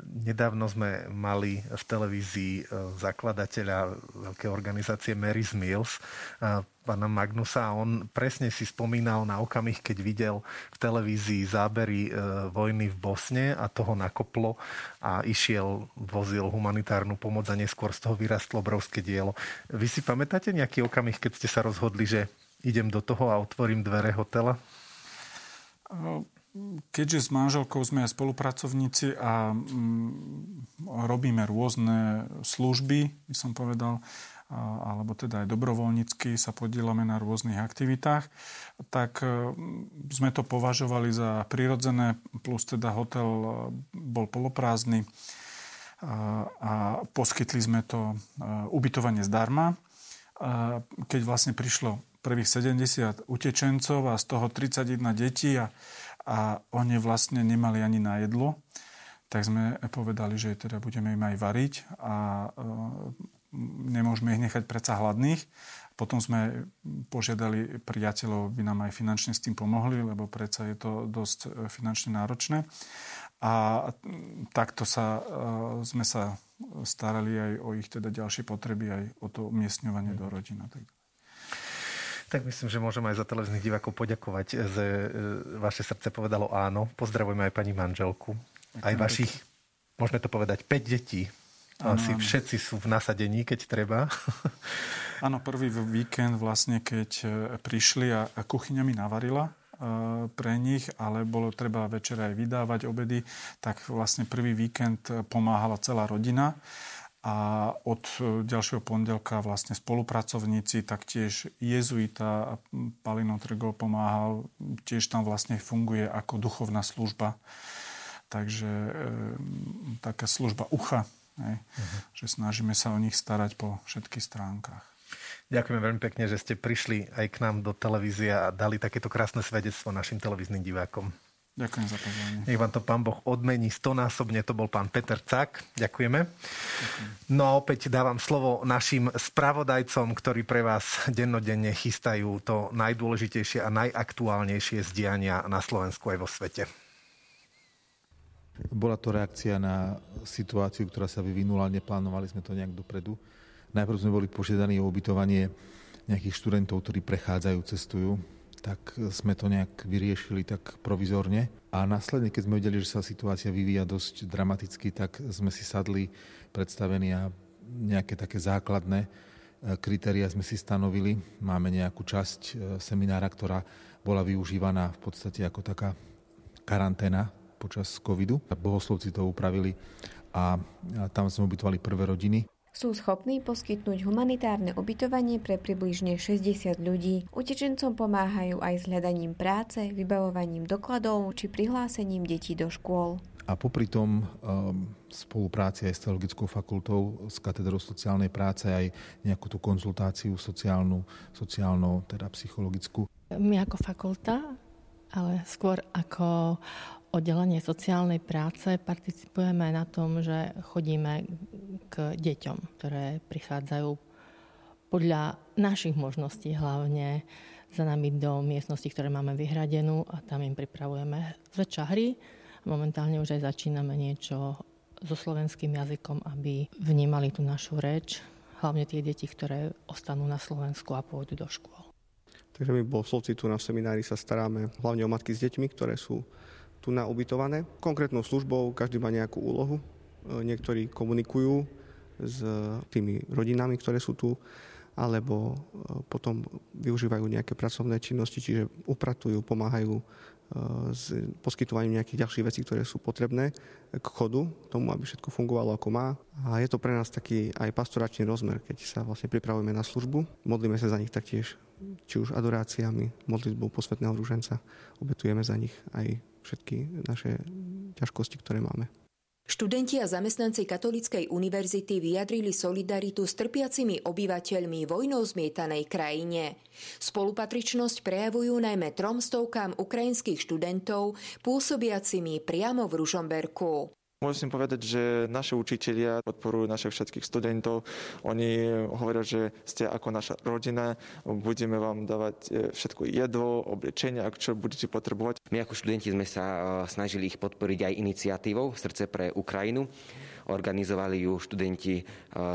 Nedávno sme mali v televízii e, zakladateľa veľkej organizácie Mary's Mills, e, pána Magnusa a on presne si spomínal na okamih, keď videl v televízii zábery e, vojny v Bosne a toho nakoplo a išiel, vozil humanitárnu pomoc a neskôr z toho vyrastlo obrovské dielo. Vy si pamätáte nejaký okamih, keď ste sa rozhodli, že idem do toho a otvorím dvere hotela? Keďže s manželkou sme spolupracovníci a mm, robíme rôzne služby, by som povedal, alebo teda aj dobrovoľnícky sa podielame na rôznych aktivitách, tak e, sme to považovali za prirodzené, plus teda hotel e, bol poloprázdny a poskytli sme to e, ubytovanie zdarma. Keď vlastne prišlo prvých 70 utečencov a z toho 31 detí a a oni vlastne nemali ani na jedlo, tak sme povedali, že teda budeme im aj variť a e, nemôžeme ich nechať predsa hladných. Potom sme požiadali priateľov, aby nám aj finančne s tým pomohli, lebo predsa je to dosť e, finančne náročné. A takto sa, e, sme sa starali aj o ich teda ďalšie potreby, aj o to umiestňovanie do rodín. Tak myslím, že môžeme aj za televíznych divákov poďakovať, že e, vaše srdce povedalo áno. Pozdravujeme aj pani manželku. Aj vašich, môžeme to povedať, 5 detí. Asi všetci sú v nasadení, keď treba. (laughs) Áno, prvý víkend vlastne, keď e, prišli a kuchyňa mi navarila e, pre nich, ale bolo treba večer aj vydávať obedy, tak vlastne prvý víkend pomáhala celá rodina a od e, ďalšieho pondelka vlastne spolupracovníci, taktiež jezuita Palino Trgo pomáhal, tiež tam vlastne funguje ako duchovná služba. Takže e, taká služba ucha, hej, uh-huh. že snažíme sa o nich starať po všetkých stránkach. Ďakujeme veľmi pekne, že ste prišli aj k nám do televízie a dali takéto krásne svedectvo našim televíznym divákom. Ďakujem za pozornie. Nech vám to pán Boh odmení stonásobne. To bol pán Peter Cak. Ďakujeme. Ďakujem. No a opäť dávam slovo našim spravodajcom, ktorí pre vás dennodenne chystajú to najdôležitejšie a najaktuálnejšie zdiania na Slovensku aj vo svete. Bola to reakcia na situáciu, ktorá sa vyvinula, neplánovali sme to nejak dopredu. Najprv sme boli požiadaní o ubytovanie nejakých študentov, ktorí prechádzajú, cestujú tak sme to nejak vyriešili tak provizorne. A následne, keď sme videli, že sa situácia vyvíja dosť dramaticky, tak sme si sadli predstavení a nejaké také základné e, kritéria sme si stanovili. Máme nejakú časť e, seminára, ktorá bola využívaná v podstate ako taká karanténa počas covidu. Bohoslovci to upravili a tam sme ubytovali prvé rodiny sú schopní poskytnúť humanitárne ubytovanie pre približne 60 ľudí. Utečencom pomáhajú aj s hľadaním práce, vybavovaním dokladov či prihlásením detí do škôl. A popri tom um, spolupráci aj s Teologickou fakultou, s katedrou sociálnej práce, aj nejakú tú konzultáciu sociálnu, sociálnu, teda psychologickú. My ako fakulta, ale skôr ako oddelenie sociálnej práce participujeme na tom, že chodíme k deťom, ktoré prichádzajú podľa našich možností hlavne za nami do miestnosti, ktoré máme vyhradenú a tam im pripravujeme zväčša hry. Momentálne už aj začíname niečo so slovenským jazykom, aby vnímali tú našu reč, hlavne tie deti, ktoré ostanú na Slovensku a pôjdu do škôl. Takže my bohoslovci tu na seminári sa staráme hlavne o matky s deťmi, ktoré sú tu na ubytované. Konkrétnou službou každý má nejakú úlohu. E, niektorí komunikujú s tými rodinami, ktoré sú tu, alebo e, potom využívajú nejaké pracovné činnosti, čiže upratujú, pomáhajú e, s poskytovaním nejakých ďalších vecí, ktoré sú potrebné k chodu, tomu, aby všetko fungovalo ako má. A je to pre nás taký aj pastoračný rozmer, keď sa vlastne pripravujeme na službu. Modlíme sa za nich taktiež, či už adoráciami, modlitbou posvetného rúženca. Obetujeme za nich aj všetky naše ťažkosti, ktoré máme. Študenti a zamestnanci Katolíckej univerzity vyjadrili solidaritu s trpiacimi obyvateľmi vojnou zmietanej krajine. Spolupatričnosť prejavujú najmä tromstovkám ukrajinských študentov pôsobiacimi priamo v Ružomberku. Musím povedať, že naši učitelia podporujú našich všetkých studentov. Oni hovoria, že ste ako naša rodina, budeme vám dávať e, všetko jedlo, oblečenie, ak čo budete potrebovať. My ako študenti sme sa e, snažili ich podporiť aj iniciatívou Srdce pre Ukrajinu. Organizovali ju študenti e,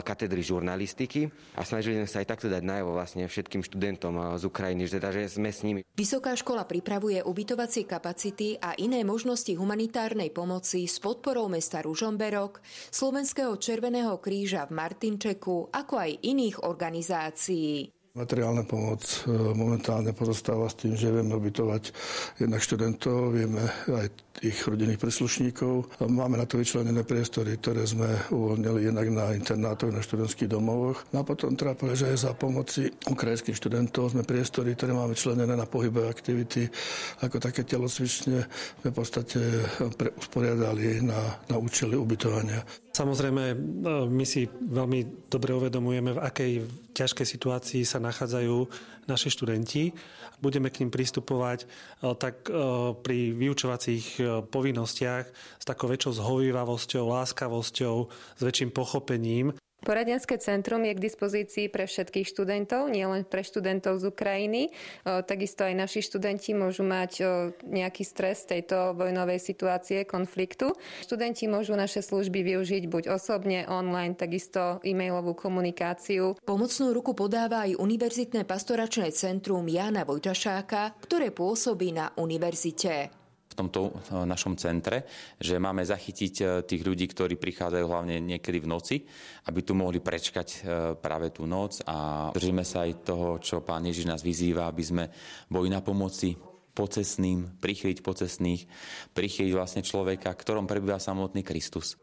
katedry žurnalistiky a snažili sme sa aj takto dať najavo vlastne všetkým študentom e, z Ukrajiny, že teda, že sme s nimi. Vysoká škola pripravuje ubytovacie kapacity a iné možnosti humanitárnej pomoci s podporou mesta Ružomberok, Slovenského Červeného kríža v Martinčeku, ako aj iných organizácií. Materiálna pomoc e, momentálne pozostáva s tým, že vieme ubytovať jednak študentov, vieme aj ich rodinných príslušníkov. Máme na to vyčlenené priestory, ktoré sme uvoľnili jednak na internátoch, na študentských domovoch. No a potom treba povedať, že aj za pomoci ukrajinských študentov sme priestory, ktoré máme vyčlenené na pohybové aktivity, ako také telocvične sme v podstate pre, usporiadali na, na účely ubytovania. Samozrejme, e, my si veľmi dobre uvedomujeme, v akej ťažkej situácii sa nachádzajú naši študenti. Budeme k ním pristupovať eh, tak eh, pri vyučovacích eh, povinnostiach s takou väčšou zhovývavosťou, láskavosťou, s väčším pochopením. Poradenské centrum je k dispozícii pre všetkých študentov, nielen pre študentov z Ukrajiny. Takisto aj naši študenti môžu mať nejaký stres tejto vojnovej situácie, konfliktu. Študenti môžu naše služby využiť buď osobne, online, takisto e-mailovú komunikáciu. Pomocnú ruku podáva aj Univerzitné pastoračné centrum Jana Vojtašáka, ktoré pôsobí na univerzite tomto eh, našom centre, že máme zachytiť eh, tých ľudí, ktorí prichádzajú hlavne niekedy v noci, aby tu mohli prečkať eh, práve tú noc a držíme sa aj toho, čo pán Ježiš nás vyzýva, aby sme boli na pomoci pocesným, prichyliť pocesných, prichyliť vlastne človeka, ktorom prebýva samotný Kristus.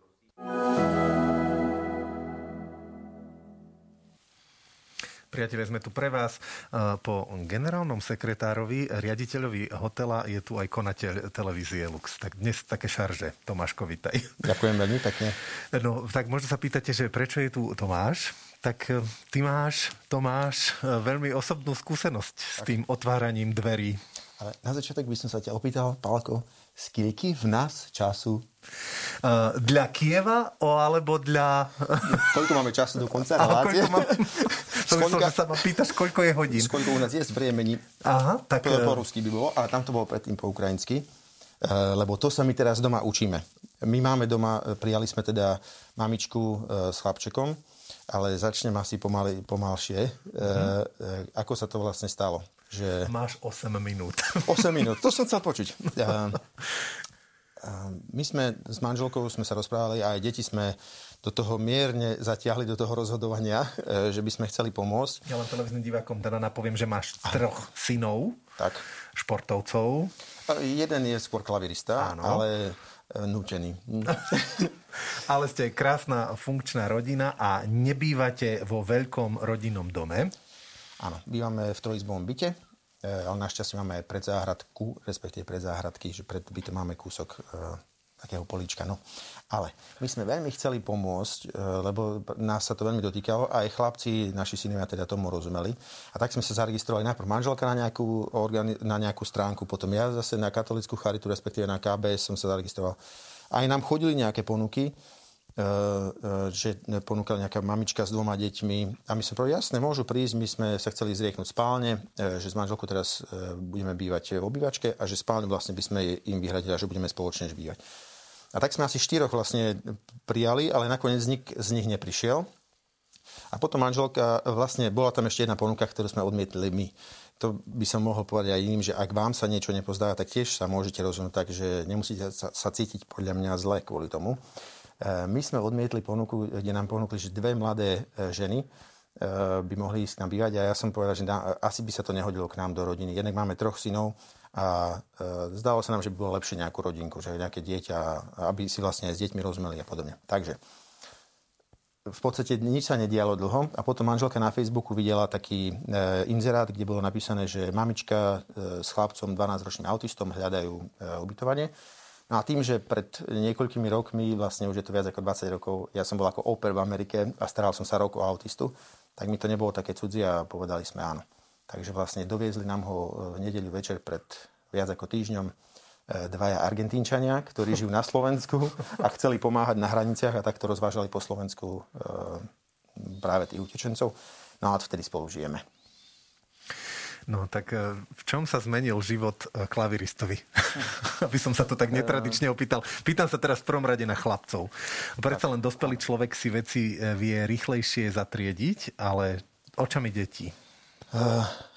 Priatelia, sme tu pre vás. E, po generálnom sekretárovi, riaditeľovi hotela je tu aj konateľ televízie Lux. Tak dnes také šarže. Tomáško, vitaj. Ďakujem veľmi pekne. No, tak možno sa pýtate, že prečo je tu Tomáš? Tak e, ty máš, Tomáš, e, veľmi osobnú skúsenosť s tým otváraním dverí. Ale na začiatok by som sa ťa opýtal, Palko, z v nás času Uh, dla Kieva o, alebo dla... Koľko máme času do konca (laughs) relácie? Máme to myslel, že sa ma pýtaš, koľko je hodín. Koľko u nás je zbrejemení. Aha, tak... Po, po rusky by bolo, ale tam to bolo predtým po ukrajinsky. Uh, lebo to sa my teraz doma učíme. My máme doma, prijali sme teda mamičku s chlapčekom, ale začnem asi pomaly, pomalšie. Uh, ako sa to vlastne stalo? Že... Máš 8 minút. (laughs) 8 minút, to som chcel počuť. (laughs) My sme s manželkou sme sa rozprávali a aj deti sme do toho mierne zatiahli do toho rozhodovania, (laughs) e, že by sme chceli pomôcť. Ja len televíznym divákom teda napoviem, že máš troch synov, tak. športovcov. Jeden je skôr klavirista, Áno. ale e, nútený. (laughs) ale ste krásna funkčná rodina a nebývate vo veľkom rodinnom dome. Áno, bývame v trojizbovom byte, e, ale našťastie máme aj predzáhradku, respektíve predzáhradky, že pred bytom máme kúsok e, takého políčka. No. Ale my sme veľmi chceli pomôcť, e, lebo nás sa to veľmi dotýkalo a aj chlapci, naši synovia teda tomu rozumeli. A tak sme sa zaregistrovali najprv manželka na nejakú, organi- na nejakú stránku, potom ja zase na katolickú charitu, respektíve na KBS som sa zaregistroval. Aj nám chodili nejaké ponuky, E, e, že ponúkala nejaká mamička s dvoma deťmi. A my sme povedali, jasné, môžu prísť, my sme sa chceli zrieknúť spálne, že s manželkou teraz budeme bývať v obývačke a že spálne vlastne by sme im vyhradili a že budeme spoločne bývať. A tak sme asi štyroch vlastne prijali, ale nakoniec nik z nich neprišiel. A potom manželka, vlastne bola tam ešte jedna ponuka, ktorú sme odmietli my. To by som mohol povedať aj iným, že ak vám sa niečo nepozdáva, tak tiež sa môžete rozhodnúť tak, že nemusíte sa, sa cítiť podľa mňa zle kvôli tomu. E, my sme odmietli ponuku, kde nám ponúkli, že dve mladé e, ženy e, by mohli ísť nám bývať a ja som povedal, že asi by sa to nehodilo k nám do rodiny. Jednak máme troch synov a zdalo sa nám, že by bolo lepšie nejakú rodinku, že nejaké dieťa, aby si vlastne s deťmi rozumeli a podobne. Takže v podstate nič sa nedialo dlho a potom manželka na Facebooku videla taký inzerát, kde bolo napísané, že mamička s chlapcom 12-ročným autistom hľadajú ubytovanie No a tým, že pred niekoľkými rokmi, vlastne už je to viac ako 20 rokov, ja som bol ako oper v Amerike a staral som sa rok o autistu, tak mi to nebolo také cudzie a povedali sme áno. Takže vlastne doviezli nám ho v nedeľu večer pred viac ako týždňom. dvaja Argentínčania, ktorí žijú na Slovensku a chceli pomáhať na hraniciach a takto rozvážali po Slovensku práve tých utečencov. No a vtedy spolu žijeme. No tak e, v čom sa zmenil život e, klaviristovi? (laughs) Aby som sa to tak netradične opýtal. Pýtam sa teraz v prvom rade na chlapcov. Predsa len dospelý človek si veci e, vie rýchlejšie zatriediť, ale očami detí.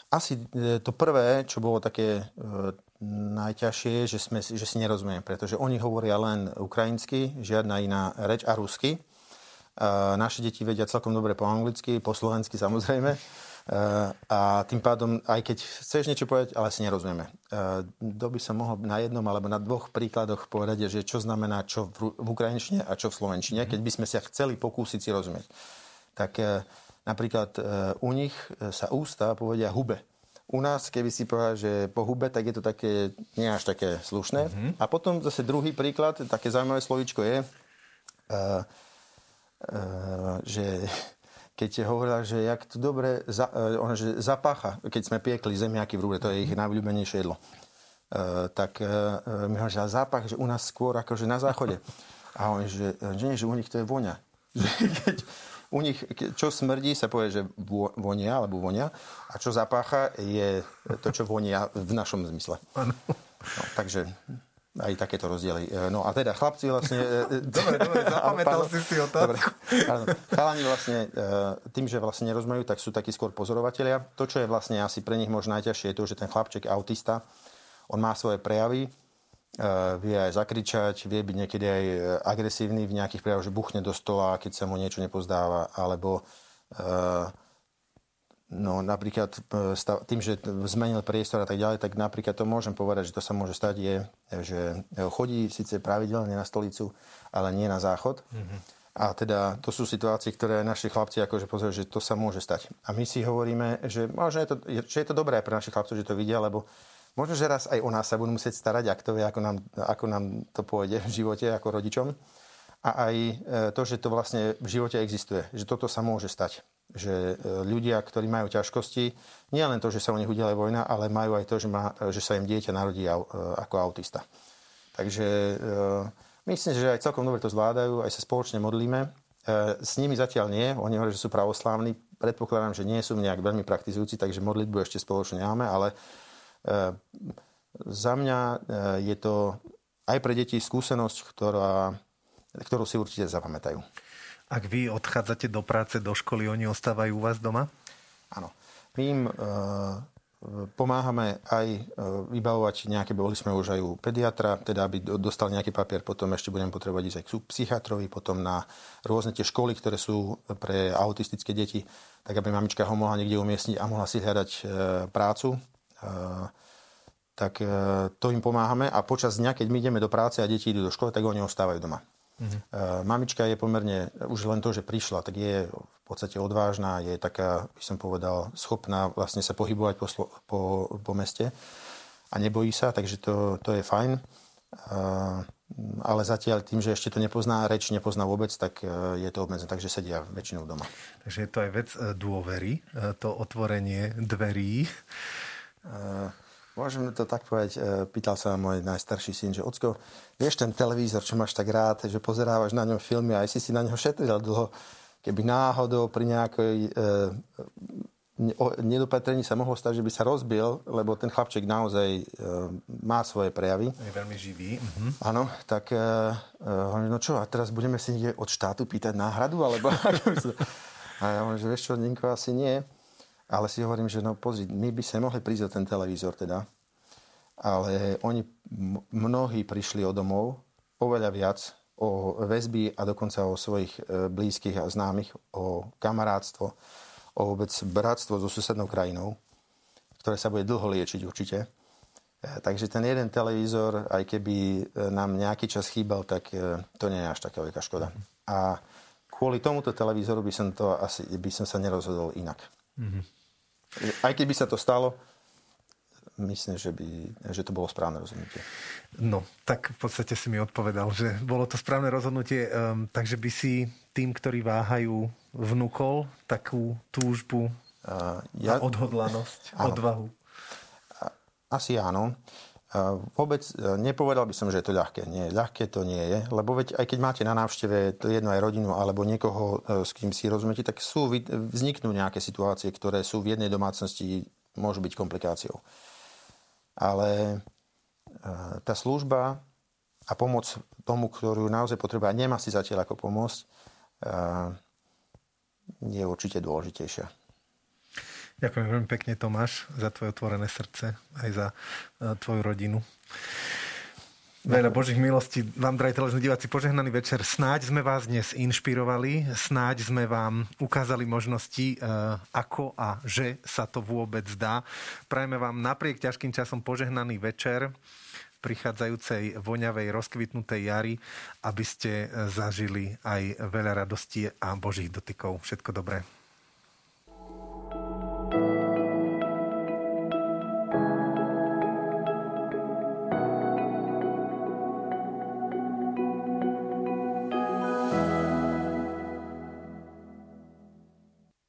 Asi to prvé, čo bolo také najťažšie, že, sme, že si nerozumieme, pretože oni hovoria len ukrajinsky, žiadna iná reč a rusky. Naše deti vedia celkom dobre po anglicky, po slovensky samozrejme. Eh, a tým pádom, aj keď chceš niečo povedať, ale si nerozumieme. Eh, to by som mohol na jednom alebo na dvoch príkladoch povedať, že čo znamená čo v, ukrajinčine a čo v slovenčine, keď by sme sa chceli pokúsiť si rozumieť. Tak eh, napríklad u nich sa ústa povedia hube. U nás, keby si povedal, že po hube, tak je to také, nie až také slušné. Mm-hmm. A potom zase druhý príklad, také zaujímavé slovíčko je, uh, uh, že keď hovorila, že jak to dobre za, uh, ona, že zapácha, keď sme piekli zemiaky v rúre, to je ich najobľúbenejšie jedlo. Uh, tak uh, mi hovorí, že zápach, že u nás skôr akože na záchode. A on, že, že nie, že u nich to je voňa. (laughs) Že keď u nich, čo smrdí, sa povie, že vonia, alebo vonia. A čo zapácha, je to, čo vonia v našom zmysle. No, takže aj takéto rozdiely. E, no a teda chlapci vlastne... E, e, dobre, dobre, (laughs) zapamätal si si otázku. Chalani vlastne tým, že vlastne nerozumejú, tak sú takí skôr pozorovatelia. To, čo je vlastne asi pre nich možno najťažšie, je to, že ten chlapček autista, on má svoje prejavy, vie aj zakričať, vie byť niekedy aj agresívny v nejakých prejavoch, že buchne do stola, keď sa mu niečo nepozdáva, alebo No napríklad tým, že zmenil priestor a tak ďalej, tak napríklad to môžem povedať, že to sa môže stať je, že chodí síce pravidelne na stolicu, ale nie na záchod. Mm-hmm. A teda to sú situácie, ktoré naši chlapci akože pozerajú, že to sa môže stať. A my si hovoríme, že možno je to, že je to dobré pre našich chlapcov, že to vidia, lebo možno, že raz aj o nás sa budú musieť starať, ak to vie, ako nám, ako nám to pôjde v živote ako rodičom. A aj e, to, že to vlastne v živote existuje, že toto sa môže stať že e, ľudia, ktorí majú ťažkosti, nie len to, že sa u nich udiela vojna, ale majú aj to, že, má, že sa im dieťa narodí e, ako autista. Takže myslím, že aj celkom dobre to zvládajú, aj sa spoločne modlíme. S nimi zatiaľ nie, oni hovoria, že sú pravoslávni. Predpokladám, že nie sú nejak veľmi praktizujúci, takže modlitbu ešte spoločne nemáme, ale za mňa je to aj pre deti skúsenosť, ktorá, ktorú si určite zapamätajú. Ak vy odchádzate do práce, do školy, oni ostávajú u vás doma? Áno. My im e, pomáhame aj e, vybavovať nejaké, boli sme už aj u pediatra, teda aby dostal nejaký papier, potom ešte budem potrebovať ísť aj k psychiatrovi, potom na rôzne tie školy, ktoré sú pre autistické deti, tak aby mamička ho mohla niekde umiestniť a mohla si hľadať e, prácu. E, tak e, to im pomáhame a počas dňa, keď my ideme do práce a deti idú do školy, tak oni ostávajú doma. Uh-huh. Mamička je pomerne, už len to, že prišla, tak je v podstate odvážna, je taká, by som povedal, schopná vlastne sa pohybovať po, po, po meste a nebojí sa, takže to, to je fajn. Uh, ale zatiaľ tým, že ešte to nepozná reč, nepozná vôbec, tak je to obmedzené, takže sedia väčšinou doma. Takže je to aj vec dôvery, to otvorenie dverí. Uh, Môžem to tak povedať, e, pýtal sa môj najstarší syn, že ocko, vieš ten televízor, čo máš tak rád, že pozerávaš na ňom filmy a aj si si na ňo šetril dlho, keby náhodou pri nejakej e, nedopatrení sa mohlo stať, že by sa rozbil, lebo ten chlapček naozaj e, má svoje prejavy. Je veľmi živý. Mhm. Áno, tak e, e, no čo, a teraz budeme si od štátu pýtať náhradu? Alebo... (laughs) a ja hovorím, že vieš čo, Ninko, asi nie. Ale si hovorím, že no pozri, my by sme mohli prísť o ten televízor teda. Ale oni, mnohí prišli o domov oveľa viac o väzby a dokonca o svojich e, blízkych a známych, o kamarátstvo, o vôbec bratstvo so susednou krajinou, ktoré sa bude dlho liečiť určite. E, takže ten jeden televízor, aj keby e, nám nejaký čas chýbal, tak to nie je až taká veľká škoda. A kvôli tomuto televízoru by som, to asi, by som sa nerozhodol inak. Mm-hmm. Aj keď by sa to stalo, myslím, že, by, že to bolo správne rozhodnutie. No, tak v podstate si mi odpovedal, že bolo to správne rozhodnutie, um, takže by si tým, ktorí váhajú, vnúkol takú túžbu uh, ja, a odhodlanosť, áno. odvahu. Asi áno. Vôbec e, nepovedal by som, že je to ľahké. Nie, ľahké to nie je, lebo veď aj keď máte na návšteve to jedno aj rodinu alebo niekoho, e, s kým si rozumiete, tak sú, vzniknú nejaké situácie, ktoré sú v jednej domácnosti, môžu byť komplikáciou. Ale e, tá služba a pomoc tomu, ktorú naozaj potrebuje nemá si zatiaľ ako pomôcť, je určite dôležitejšia. Ďakujem veľmi pekne, Tomáš, za tvoje otvorené srdce, aj za e, tvoju rodinu. Veľa Božích milostí vám, drahí televízni diváci, požehnaný večer. Snáď sme vás dnes inšpirovali, snáď sme vám ukázali možnosti, e, ako a že sa to vôbec dá. Prajeme vám napriek ťažkým časom požehnaný večer prichádzajúcej voňavej, rozkvitnutej jary, aby ste e, zažili aj veľa radosti a Božích dotykov. Všetko dobré.